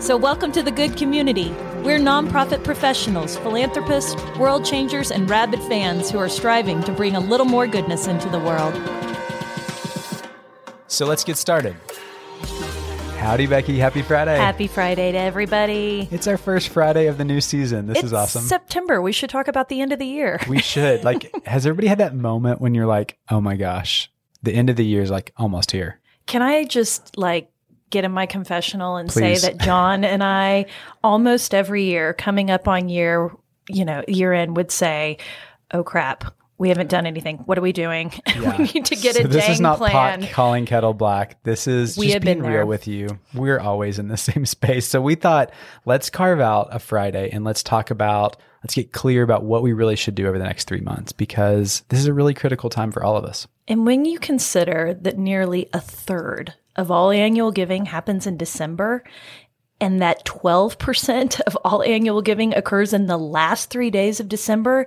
So, welcome to the good community. We're nonprofit professionals, philanthropists, world changers, and rabid fans who are striving to bring a little more goodness into the world. So let's get started. Howdy, Becky. Happy Friday. Happy Friday to everybody. It's our first Friday of the new season. This it's is awesome. September. We should talk about the end of the year. we should. Like, has everybody had that moment when you're like, oh my gosh, the end of the year is like almost here? Can I just like get in my confessional and Please. say that John and I almost every year coming up on year, you know, year end would say, "Oh crap, we haven't done anything. What are we doing? Yeah. we need to get so a this dang is not plan." pot calling kettle black. This is We just have being been real there. with you. We're always in the same space. So we thought let's carve out a Friday and let's talk about let's get clear about what we really should do over the next three months because this is a really critical time for all of us. And when you consider that nearly a third of all annual giving happens in December, and that 12% of all annual giving occurs in the last three days of December,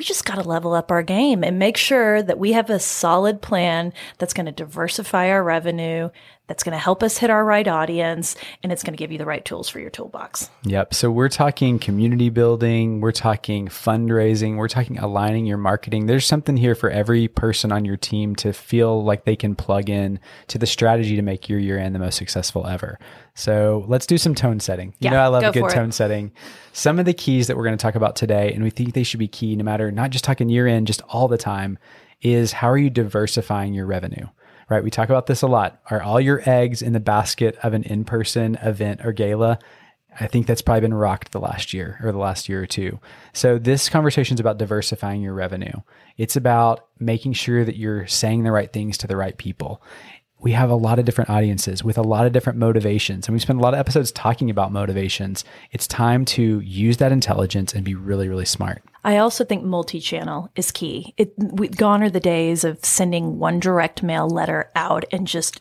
we just got to level up our game and make sure that we have a solid plan that's going to diversify our revenue, that's going to help us hit our right audience, and it's going to give you the right tools for your toolbox. Yep. So we're talking community building, we're talking fundraising, we're talking aligning your marketing. There's something here for every person on your team to feel like they can plug in to the strategy to make your year end the most successful ever. So let's do some tone setting. You Yeah, know, I love a good for it. tone setting. Some of the keys that we're going to talk about today, and we think they should be key no matter not just talking year in, just all the time, is how are you diversifying your revenue? Right. We talk about this a lot. Are all your eggs in the basket of an in person event or gala? I think that's probably been rocked the last year or the last year or two. So this conversation is about diversifying your revenue. It's about making sure that you're saying the right things to the right people. We have a lot of different audiences with a lot of different motivations, and we spend a lot of episodes talking about motivations. It's time to use that intelligence and be really, really smart. I also think multi-channel is key. It we, gone are the days of sending one direct mail letter out and just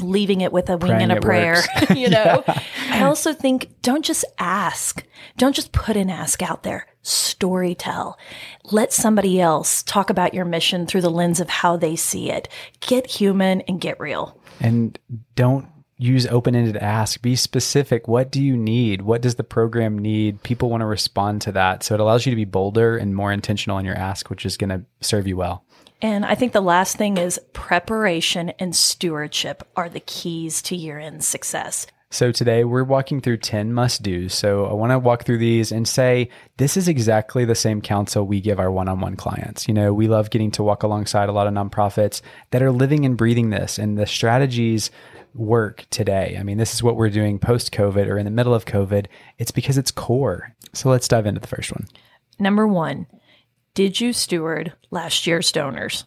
leaving it with a wing Praying and a prayer. you know, I also think don't just ask, don't just put an ask out there. Story tell. Let somebody else talk about your mission through the lens of how they see it. Get human and get real. And don't use open ended ask. Be specific. What do you need? What does the program need? People want to respond to that. So it allows you to be bolder and more intentional in your ask, which is going to serve you well. And I think the last thing is preparation and stewardship are the keys to year end success. So today we're walking through 10 must do's. So I want to walk through these and say this is exactly the same counsel we give our one on one clients. You know, we love getting to walk alongside a lot of nonprofits that are living and breathing this, and the strategies work today. I mean, this is what we're doing post COVID or in the middle of COVID. It's because it's core. So let's dive into the first one. Number one, did you steward last year's donors?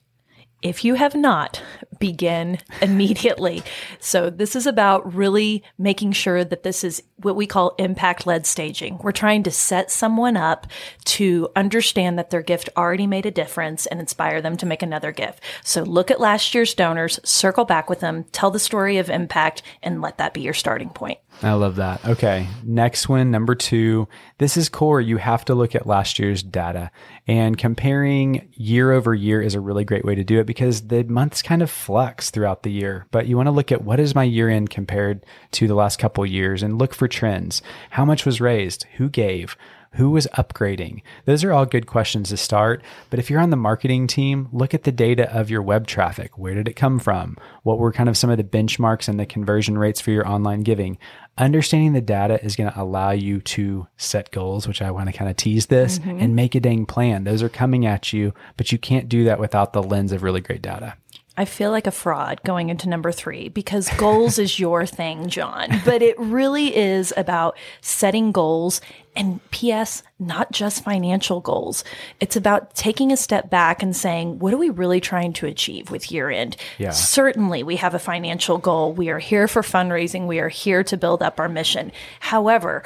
If you have not, begin immediately. So, this is about really making sure that this is what we call impact led staging. We're trying to set someone up to understand that their gift already made a difference and inspire them to make another gift. So, look at last year's donors, circle back with them, tell the story of impact, and let that be your starting point. I love that. Okay. Next one, number two. This is core. You have to look at last year's data and comparing year over year is a really great way to do it because the months kind of flux throughout the year. But you want to look at what is my year end compared to the last couple years and look for trends. How much was raised? Who gave? Who was upgrading? Those are all good questions to start. But if you're on the marketing team, look at the data of your web traffic. Where did it come from? What were kind of some of the benchmarks and the conversion rates for your online giving? Understanding the data is going to allow you to set goals, which I want to kind of tease this mm-hmm. and make a dang plan. Those are coming at you, but you can't do that without the lens of really great data. I feel like a fraud going into number three because goals is your thing, John. But it really is about setting goals and P.S., not just financial goals. It's about taking a step back and saying, what are we really trying to achieve with year end? Yeah. Certainly, we have a financial goal. We are here for fundraising. We are here to build up our mission. However,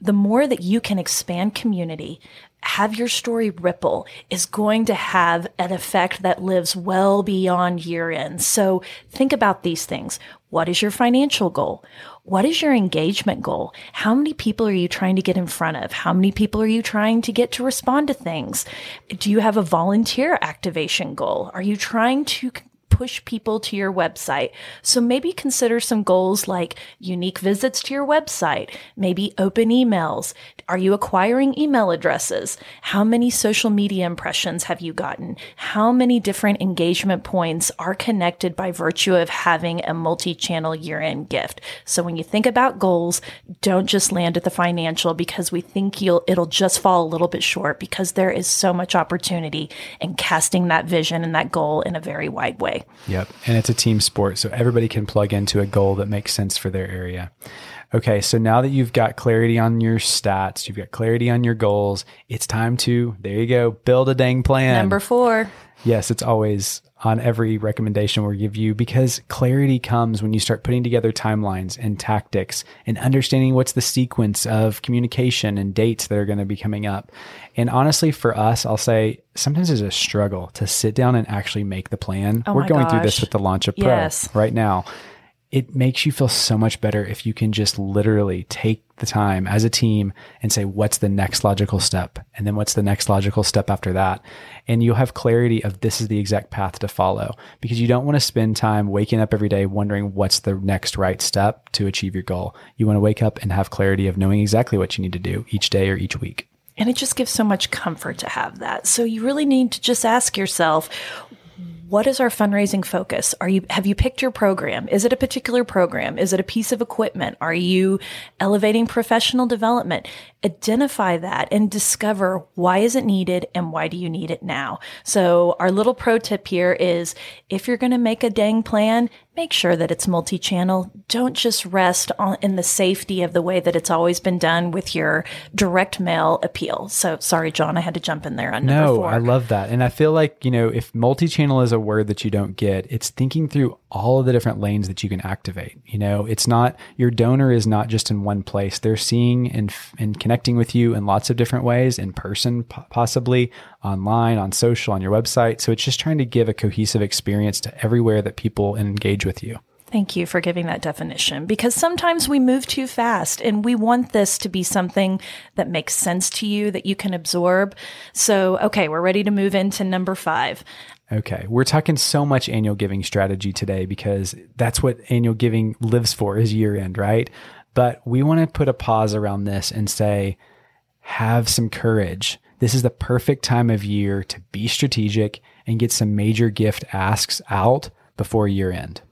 the more that you can expand community, have your story ripple is going to have an effect that lives well beyond year end. So think about these things. What is your financial goal? What is your engagement goal? How many people are you trying to get in front of? How many people are you trying to get to respond to things? Do you have a volunteer activation goal? Are you trying to push people to your website. So maybe consider some goals like unique visits to your website, maybe open emails. Are you acquiring email addresses? How many social media impressions have you gotten? How many different engagement points are connected by virtue of having a multi-channel year-end gift? So when you think about goals, don't just land at the financial because we think you'll, it'll just fall a little bit short because there is so much opportunity in casting that vision and that goal in a very wide way. Yep. And it's a team sport. So everybody can plug into a goal that makes sense for their area. Okay. So now that you've got clarity on your stats, you've got clarity on your goals, it's time to, there you go, build a dang plan. Number four. Yes, it's always on every recommendation we give you because clarity comes when you start putting together timelines and tactics and understanding what's the sequence of communication and dates that are going to be coming up. And honestly, for us, I'll say sometimes it's a struggle to sit down and actually make the plan. Oh We're going gosh. through this with the launch of Pro yes. right now it makes you feel so much better if you can just literally take the time as a team and say, what's the next logical step? And then what's the next logical step after that? And you'll have clarity of this is the exact path to follow because you don't want to spend time waking up every day wondering what's the next right step to achieve your goal. You want to wake up and have clarity of knowing exactly what you need to do each day or each week. And it just gives so much comfort to have that. So you really need to just ask yourself, what is our fundraising focus? Are you have you picked your program? Is it a particular program? Is it a piece of equipment? Are you elevating professional development? Identify that and discover why is it needed and why do you need it now? So our little pro tip here is if you're going to make a dang plan, make sure that it's multi-channel. Don't just rest on in the safety of the way that it's always been done with your direct mail appeal. So sorry, John, I had to jump in there on number No, four. I love that. And I feel like, you know, if multi channel is a word that you don't get, it's thinking through all of the different lanes that you can activate. You know, it's not, your donor is not just in one place. They're seeing and, and connecting with you in lots of different ways, in person, possibly online, on social, on your website. So it's just trying to give a cohesive experience to everywhere that people engage with you. Thank you for giving that definition because sometimes we move too fast and we want this to be something that makes sense to you that you can absorb. So, okay, we're ready to move into number five. Okay. We're talking so much annual giving strategy today because that's what annual giving lives for is year end, right? But we want to put a pause around this and say, have some courage. This is the perfect time of year to be strategic and get some major gift asks out before year end.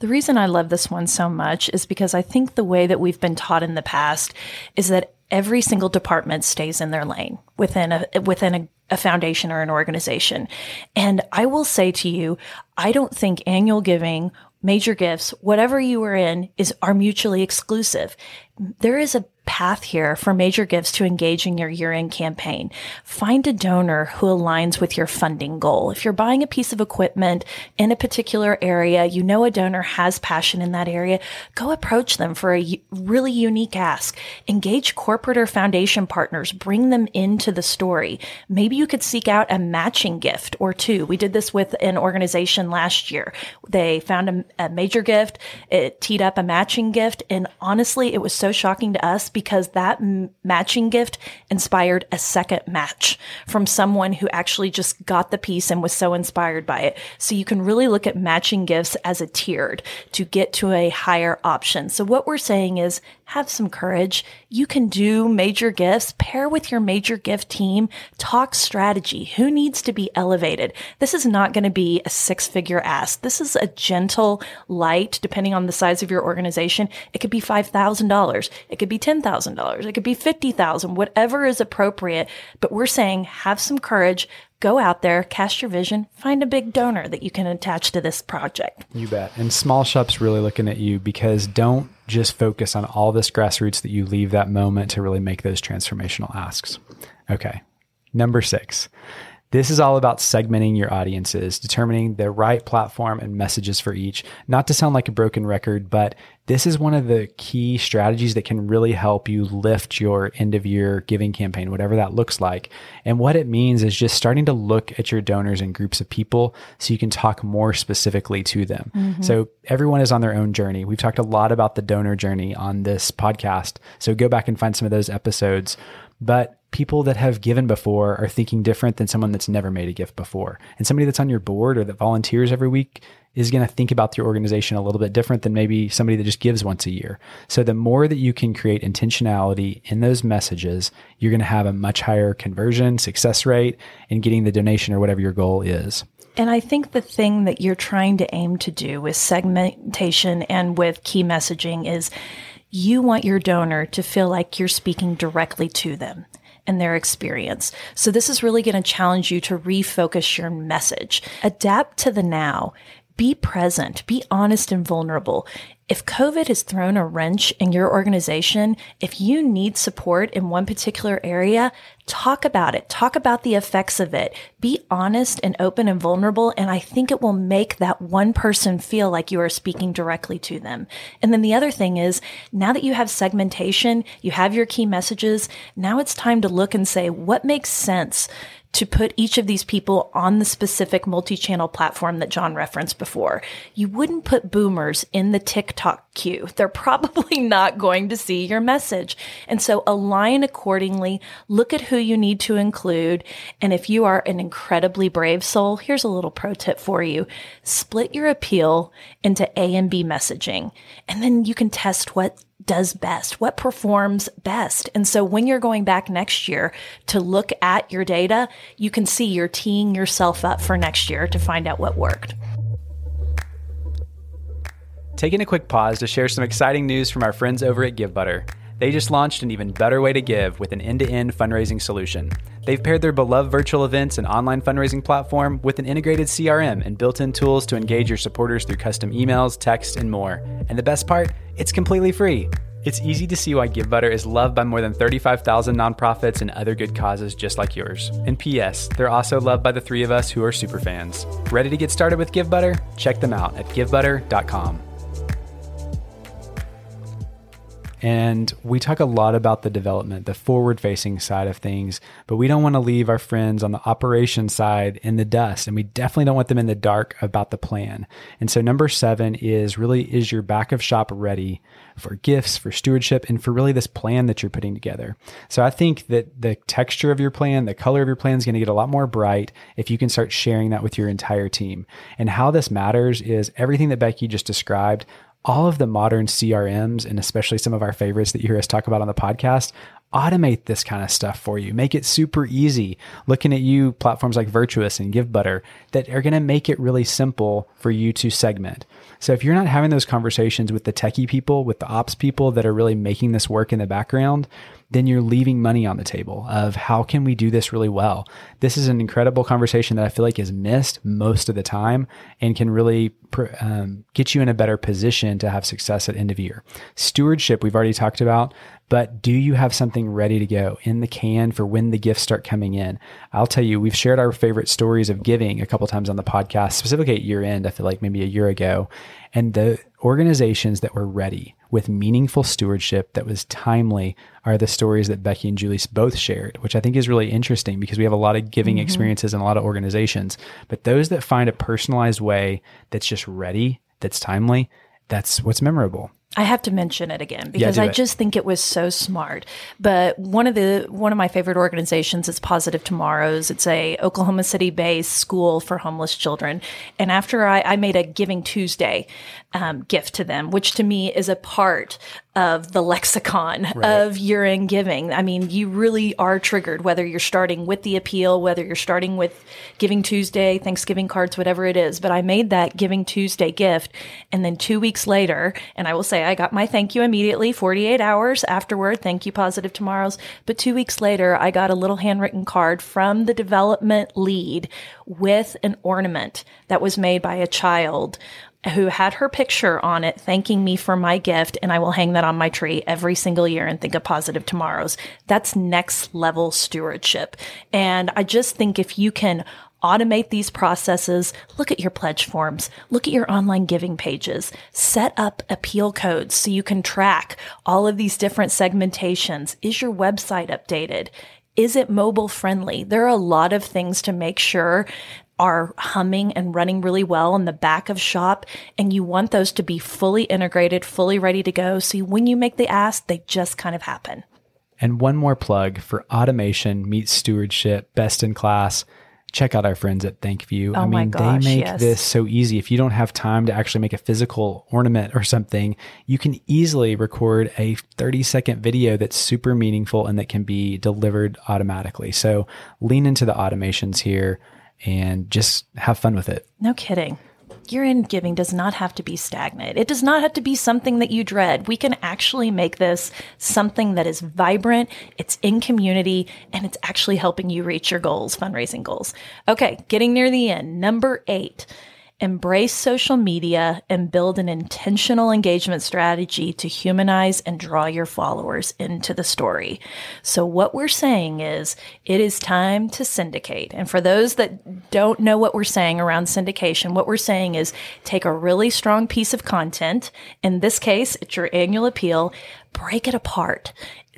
The reason I love this one so much is because I think the way that we've been taught in the past is that every single department stays in their lane within a within a, a, foundation or an organization. And I will say to you, I don't think annual giving, major gifts, whatever you are in, is are mutually exclusive. There is a path here for major gifts to engage in your year end campaign. Find a donor who aligns with your funding goal. If you're buying a piece of equipment in a particular area, you know a donor has passion in that area, go approach them for a really unique ask. Engage corporate or foundation partners, bring them into the story. Maybe you could seek out a matching gift or two. We did this with an organization last year. They found a, a major gift, it teed up a matching gift, and honestly, it was shocking to us because that m- matching gift inspired a second match from someone who actually just got the piece and was so inspired by it. So you can really look at matching gifts as a tiered to get to a higher option. So what we're saying is have some courage. You can do major gifts, pair with your major gift team, talk strategy. Who needs to be elevated? This is not going to be a six figure ask. This is a gentle, light, depending on the size of your organization. It could be $5,000. It could be $10,000. It could be 50,000, whatever is appropriate. But we're saying have some courage, go out there, cast your vision, find a big donor that you can attach to this project. You bet. And small shops really looking at you because don't just focus on all this grassroots that you leave that moment to really make those transformational asks. Okay. Number six. This is all about segmenting your audiences, determining the right platform and messages for each. Not to sound like a broken record, but this is one of the key strategies that can really help you lift your end of year giving campaign, whatever that looks like. And what it means is just starting to look at your donors and groups of people so you can talk more specifically to them. Mm-hmm. So everyone is on their own journey. We've talked a lot about the donor journey on this podcast. So go back and find some of those episodes. But people that have given before are thinking different than someone that's never made a gift before. And somebody that's on your board or that volunteers every week is going to think about your organization a little bit different than maybe somebody that just gives once a year. So the more that you can create intentionality in those messages, you're going to have a much higher conversion success rate in getting the donation or whatever your goal is. And I think the thing that you're trying to aim to do with segmentation and with key messaging is you want your donor to feel like you're speaking directly to them and their experience. So this is really going to challenge you to refocus your message. Adapt to the now. Be present, be honest and vulnerable. If COVID has thrown a wrench in your organization, if you need support in one particular area, talk about it. Talk about the effects of it. Be honest and open and vulnerable. And I think it will make that one person feel like you are speaking directly to them. And then the other thing is now that you have segmentation, you have your key messages. Now it's time to look and say, what makes sense? To put each of these people on the specific multi-channel platform that John referenced before. You wouldn't put boomers in the TikTok queue. They're probably not going to see your message. And so align accordingly, look at who you need to include. And if you are an incredibly brave soul, here's a little pro tip for you. Split your appeal into A and B messaging. And then you can test what does best, what performs best. And so when you're going back next year to look at your data, you can see you're teeing yourself up for next year to find out what worked. Taking a quick pause to share some exciting news from our friends over at GiveButter. They just launched an even better way to give with an end to end fundraising solution. They've paired their beloved virtual events and online fundraising platform with an integrated CRM and built in tools to engage your supporters through custom emails, text, and more. And the best part, it's completely free. It's easy to see why GiveButter is loved by more than 35,000 nonprofits and other good causes just like yours. And P.S., they're also loved by the three of us who are super fans. Ready to get started with GiveButter? Check them out at givebutter.com. And we talk a lot about the development, the forward facing side of things, but we don't want to leave our friends on the operation side in the dust. And we definitely don't want them in the dark about the plan. And so, number seven is really is your back of shop ready for gifts, for stewardship, and for really this plan that you're putting together. So, I think that the texture of your plan, the color of your plan is going to get a lot more bright if you can start sharing that with your entire team. And how this matters is everything that Becky just described all of the modern CRMs and especially some of our favorites that you hear us talk about on the podcast automate this kind of stuff for you. Make it super easy. Looking at you, platforms like Virtuous and GiveButter that are going to make it really simple for you to segment. So if you're not having those conversations with the techie people, with the ops people that are really making this work in the background, then you're leaving money on the table of how can we do this really well? This is an incredible conversation that I feel like is missed most of the time and can really um, get you in a better position to have success at end of year. Stewardship, we've already talked about, but do you have something ready to go in the can for when the gifts start coming in? I'll tell you, we've shared our favorite stories of giving a couple times on the podcast, specifically at year end, I feel like maybe a year ago. And the organizations that were ready with meaningful stewardship that was timely are the stories that Becky and Julie both shared, which I think is really interesting because we have a lot of giving mm-hmm. experiences in a lot of organizations. But those that find a personalized way that's just ready, that's timely, that's what's memorable. I have to mention it again because yeah, I it. just think it was so smart. But one of the one of my favorite organizations is Positive Tomorrows. It's a Oklahoma City based school for homeless children. And after I, I made a Giving Tuesday um, gift to them, which to me is a part of the lexicon right. of year end giving. I mean, you really are triggered whether you're starting with the appeal, whether you're starting with Giving Tuesday, Thanksgiving cards, whatever it is. But I made that Giving Tuesday gift, and then two weeks later, and I will say say I got my thank you immediately, 48 hours afterward. Thank you, Positive Tomorrows. But two weeks later, I got a little handwritten card from the development lead with an ornament that was made by a child who had her picture on it thanking me for my gift and I will hang that on my tree every single year and think of positive tomorrows. That's next level stewardship. And I just think if you can automate these processes, look at your pledge forms, look at your online giving pages, set up appeal codes so you can track all of these different segmentations. Is your website updated? Is it mobile friendly? There are a lot of things to make sure are humming and running really well in the back of shop. And you want those to be fully integrated, fully ready to go. So when you make the ask, they just kind of happen. And one more plug for automation meets stewardship, best in class. Check out our friends at ThankView. Oh I mean, gosh, they make yes. this so easy. If you don't have time to actually make a physical ornament or something, you can easily record a 30 second video that's super meaningful and that can be delivered automatically. So lean into the automations here and just have fun with it. No kidding. End giving does not have to be stagnant. It does not have to be something that you dread. We can actually make this something that is vibrant, it's in community, and it's actually helping you reach your goals, fundraising goals. Okay, getting near the end. Number eight. Embrace social media and build an intentional engagement strategy to humanize and draw your followers into the story. So, what we're saying is it is time to syndicate. And for those that don't know what we're saying around syndication, what we're saying is take a really strong piece of content. In this case, it's your annual appeal, break it apart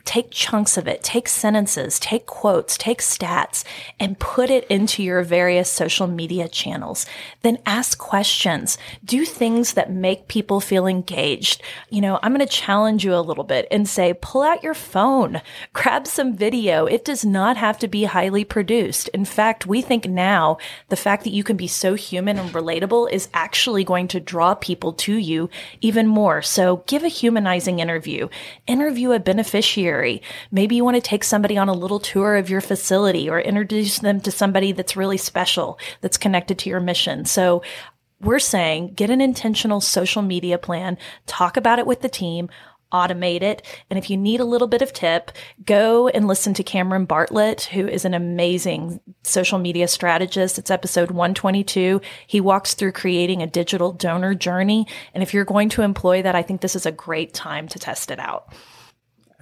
take chunks of it, take sentences, take quotes, take stats, and put it into your various social media channels. Then ask questions. Do things that make people feel engaged. You know, I'm going to challenge you a little bit and say, pull out your phone, grab some video. It does not have to be highly produced. In fact, we think now the fact that you can be so human and relatable is actually going to draw people to you even more. So give a humanizing interview, interview a beneficiary Maybe you want to take somebody on a little tour of your facility or introduce them to somebody that's really special, that's connected to your mission. So we're saying get an intentional social media plan, talk about it with the team, automate it. And if you need a little bit of tip, go and listen to Cameron Bartlett, who is an amazing social media strategist. It's episode 122. He walks through creating a digital donor journey. And if you're going to employ that, I think this is a great time to test it out.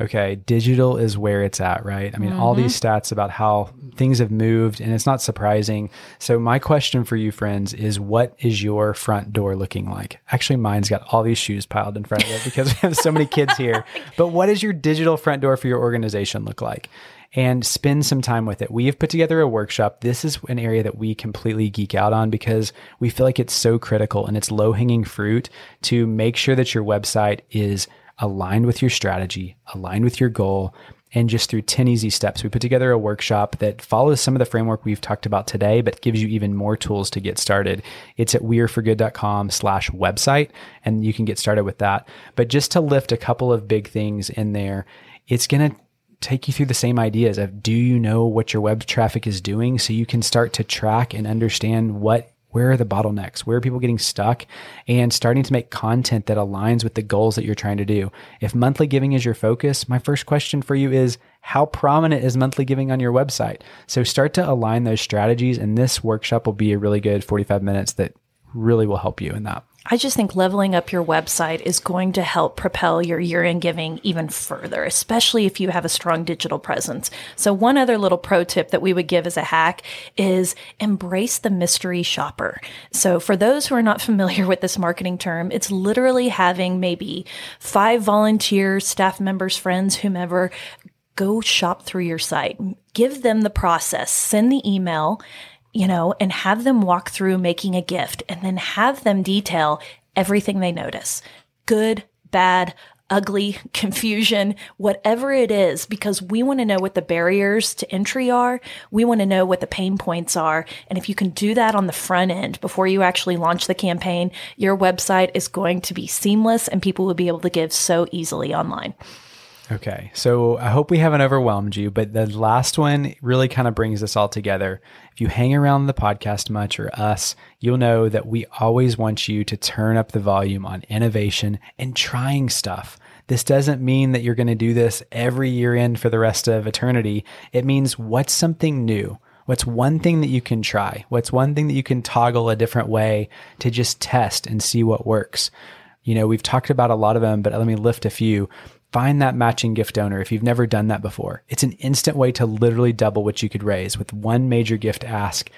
Okay, digital is where it's at, right? I mean, all these mm-hmm. stats about how things have moved, and it's not surprising. So, my question for you, friends, is what is your front door looking like? Actually, mine's got all these shoes piled in front of it because we have so many kids here. But what does your digital front door for your organization look like? and spend some time with it. We have put together a workshop. This is an area that we completely geek out on because we feel like it's so critical and it's low hanging fruit to make sure that your website is aligned with your strategy, aligned with your goal, and just through 10 easy steps. We put together a workshop that follows some of the framework we've talked about today, but gives you even more tools to get started. It's at weareforgood.com slash website, and you can get started with that. But just to lift a couple of big things in there, it's going to take you through the same ideas of do you know what your web traffic is doing so you can start to track and understand what where are the bottlenecks? Where are people getting stuck? And starting to make content that aligns with the goals that you're trying to do. If monthly giving is your focus, my first question for you is how prominent is monthly giving on your website? So start to align those strategies. And this workshop will be a really good 45 minutes that really will help you in that. I just think leveling up your website is going to help propel your year end giving even further, especially if you have a strong digital presence. So one other little pro tip that we would give as a hack is embrace the mystery shopper. So for those who are not familiar with this marketing term, it's literally having maybe five volunteers, staff members, friends, whomever go shop through your site. Give them the process, send the email, you know, and have them walk through making a gift and then have them detail everything they notice. Good, bad, ugly, confusion, whatever it is, because we want to know what the barriers to entry are. We want to know what the pain points are. And if you can do that on the front end before you actually launch the campaign, your website is going to be seamless and people will be able to give so easily online. Okay. So I hope we haven't overwhelmed you, but the last one really kind of brings this all together. If you hang around the podcast much or us, you'll know that we always want you to turn up the volume on innovation and trying stuff. This doesn't mean that you're going to do this every year in for the rest of eternity. It means what's something new? What's one thing that you can try? What's one thing that you can toggle a different way to just test and see what works? You know, we've talked about a lot of them, but let me lift a few. Find that matching gift donor if you've never done that before. It's an instant way to literally double what you could raise with one major gift ask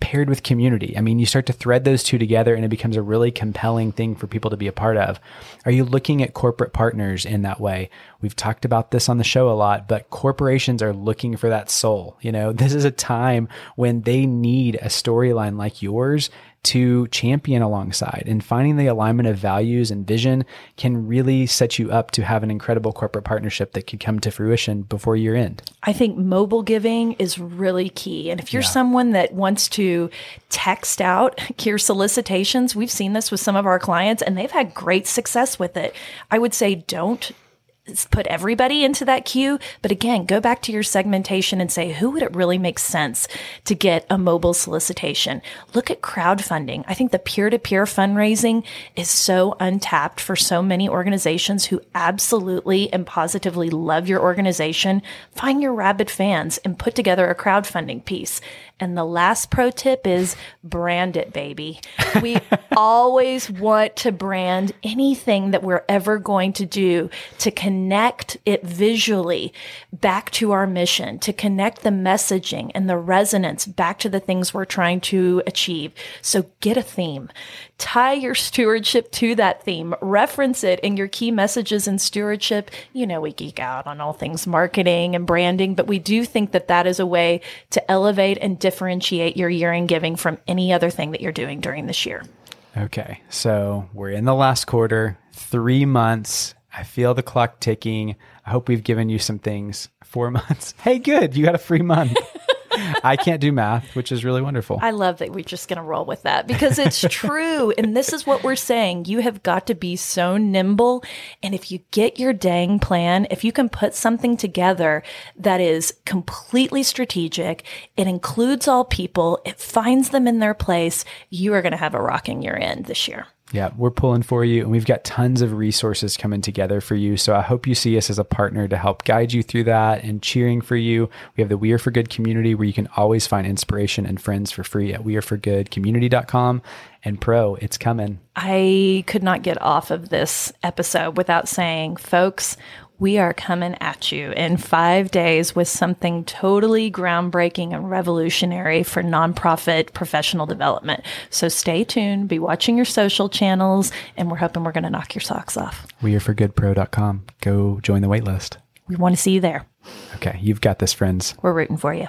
paired with community. I mean, you start to thread those two together and it becomes a really compelling thing for people to be a part of. Are you looking at corporate partners in that way? We've talked about this on the show a lot, but corporations are looking for that soul. You know, this is a time when they need a storyline like yours to champion alongside and finding the alignment of values and vision can really set you up to have an incredible corporate partnership that could come to fruition before year end. I think mobile giving is really key. And if you're yeah. someone that wants to text out your solicitations, we've seen this with some of our clients and they've had great success with it. I would say don't put everybody into that queue. But again, go back to your segmentation and say, who would it really make sense to get a mobile solicitation? Look at crowdfunding. I think the peer to peer fundraising is so untapped for so many organizations who absolutely and positively love your organization. Find your rabid fans and put together a crowdfunding piece. And the last pro tip is brand it, baby. We always want to brand anything that we're ever going to do to connect it visually back to our mission, to connect the messaging and the resonance back to the things we're trying to achieve. So get a theme tie your stewardship to that theme, reference it in your key messages in stewardship. You know, we geek out on all things marketing and branding, but we do think that that is a way to elevate and differentiate your year in giving from any other thing that you're doing during this year. Okay. So we're in the last quarter, three months. I feel the clock ticking. I hope we've given you some things. Four months. Hey, good. You got a free month. I can't do math, which is really wonderful. I love that we're just going to roll with that because it's true. and this is what we're saying. You have got to be so nimble. And if you get your dang plan, if you can put something together that is completely strategic, it includes all people, it finds them in their place, you are going to have a rocking year end this year. Yeah, we're pulling for you and we've got tons of resources coming together for you. So I hope you see us as a partner to help guide you through that and cheering for you. We have the We Are for Good community where you can always find inspiration and friends for free at weareforgoodcommunity.com. And pro, it's coming. I could not get off of this episode without saying, folks, we are coming at you in five days with something totally groundbreaking and revolutionary for nonprofit professional development. So stay tuned, be watching your social channels, and we're hoping we're going to knock your socks off. We are for goodpro.com. Go join the waitlist. We want to see you there. Okay, you've got this, friends. We're rooting for you.